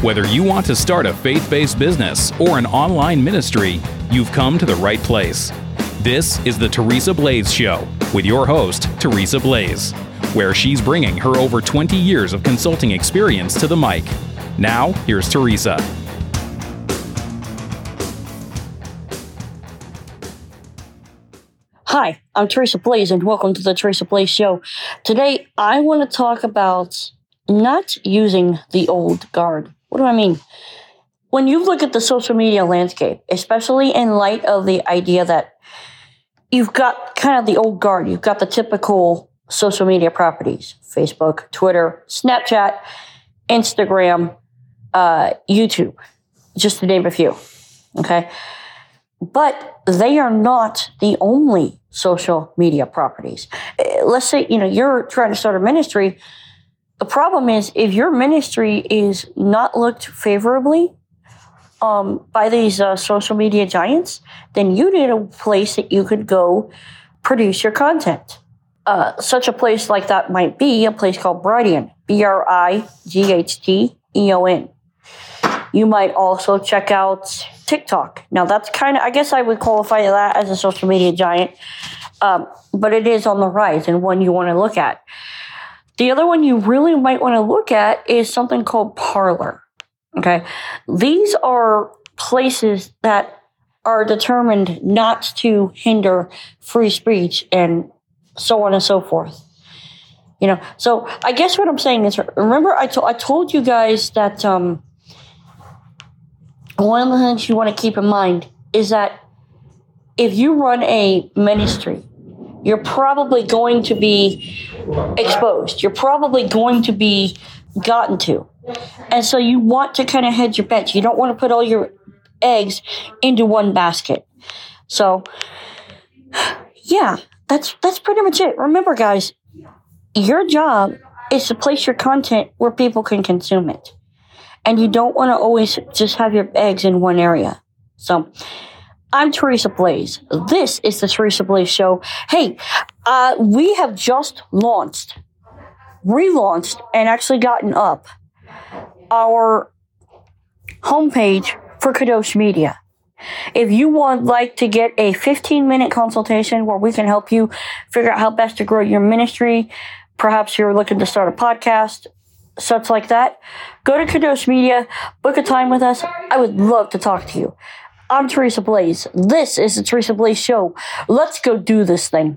Whether you want to start a faith based business or an online ministry, you've come to the right place. This is the Teresa Blaze Show with your host, Teresa Blaze, where she's bringing her over 20 years of consulting experience to the mic. Now, here's Teresa. Hi, I'm Teresa Blaze, and welcome to the Teresa Blaze Show. Today, I want to talk about not using the old guard. What do I mean? When you look at the social media landscape, especially in light of the idea that you've got kind of the old guard, you've got the typical social media properties Facebook, Twitter, Snapchat, Instagram, uh, YouTube, just to name a few. Okay. But they are not the only social media properties. Uh, Let's say, you know, you're trying to start a ministry. The problem is if your ministry is not looked favorably um, by these uh, social media giants, then you need a place that you could go produce your content. Uh, such a place like that might be a place called Brighteon, B R I G H T E O N. You might also check out TikTok. Now, that's kind of, I guess I would qualify that as a social media giant, um, but it is on the rise and one you want to look at. The other one you really might want to look at is something called Parler. Okay. These are places that are determined not to hinder free speech and so on and so forth. You know, so I guess what I'm saying is remember I, to- I told you guys that um, one of the things you want to keep in mind is that if you run a ministry, you're probably going to be exposed. You're probably going to be gotten to. And so you want to kind of hedge your bets. You don't want to put all your eggs into one basket. So yeah, that's that's pretty much it. Remember guys, your job is to place your content where people can consume it. And you don't want to always just have your eggs in one area. So I'm Teresa Blaze. This is the Teresa Blaze Show. Hey, uh, we have just launched, relaunched, and actually gotten up our homepage for Kadosh Media. If you would like to get a 15 minute consultation where we can help you figure out how best to grow your ministry, perhaps you're looking to start a podcast, such like that, go to Kadosh Media, book a time with us. I would love to talk to you. I'm Teresa Blaze. This is the Teresa Blaze Show. Let's go do this thing.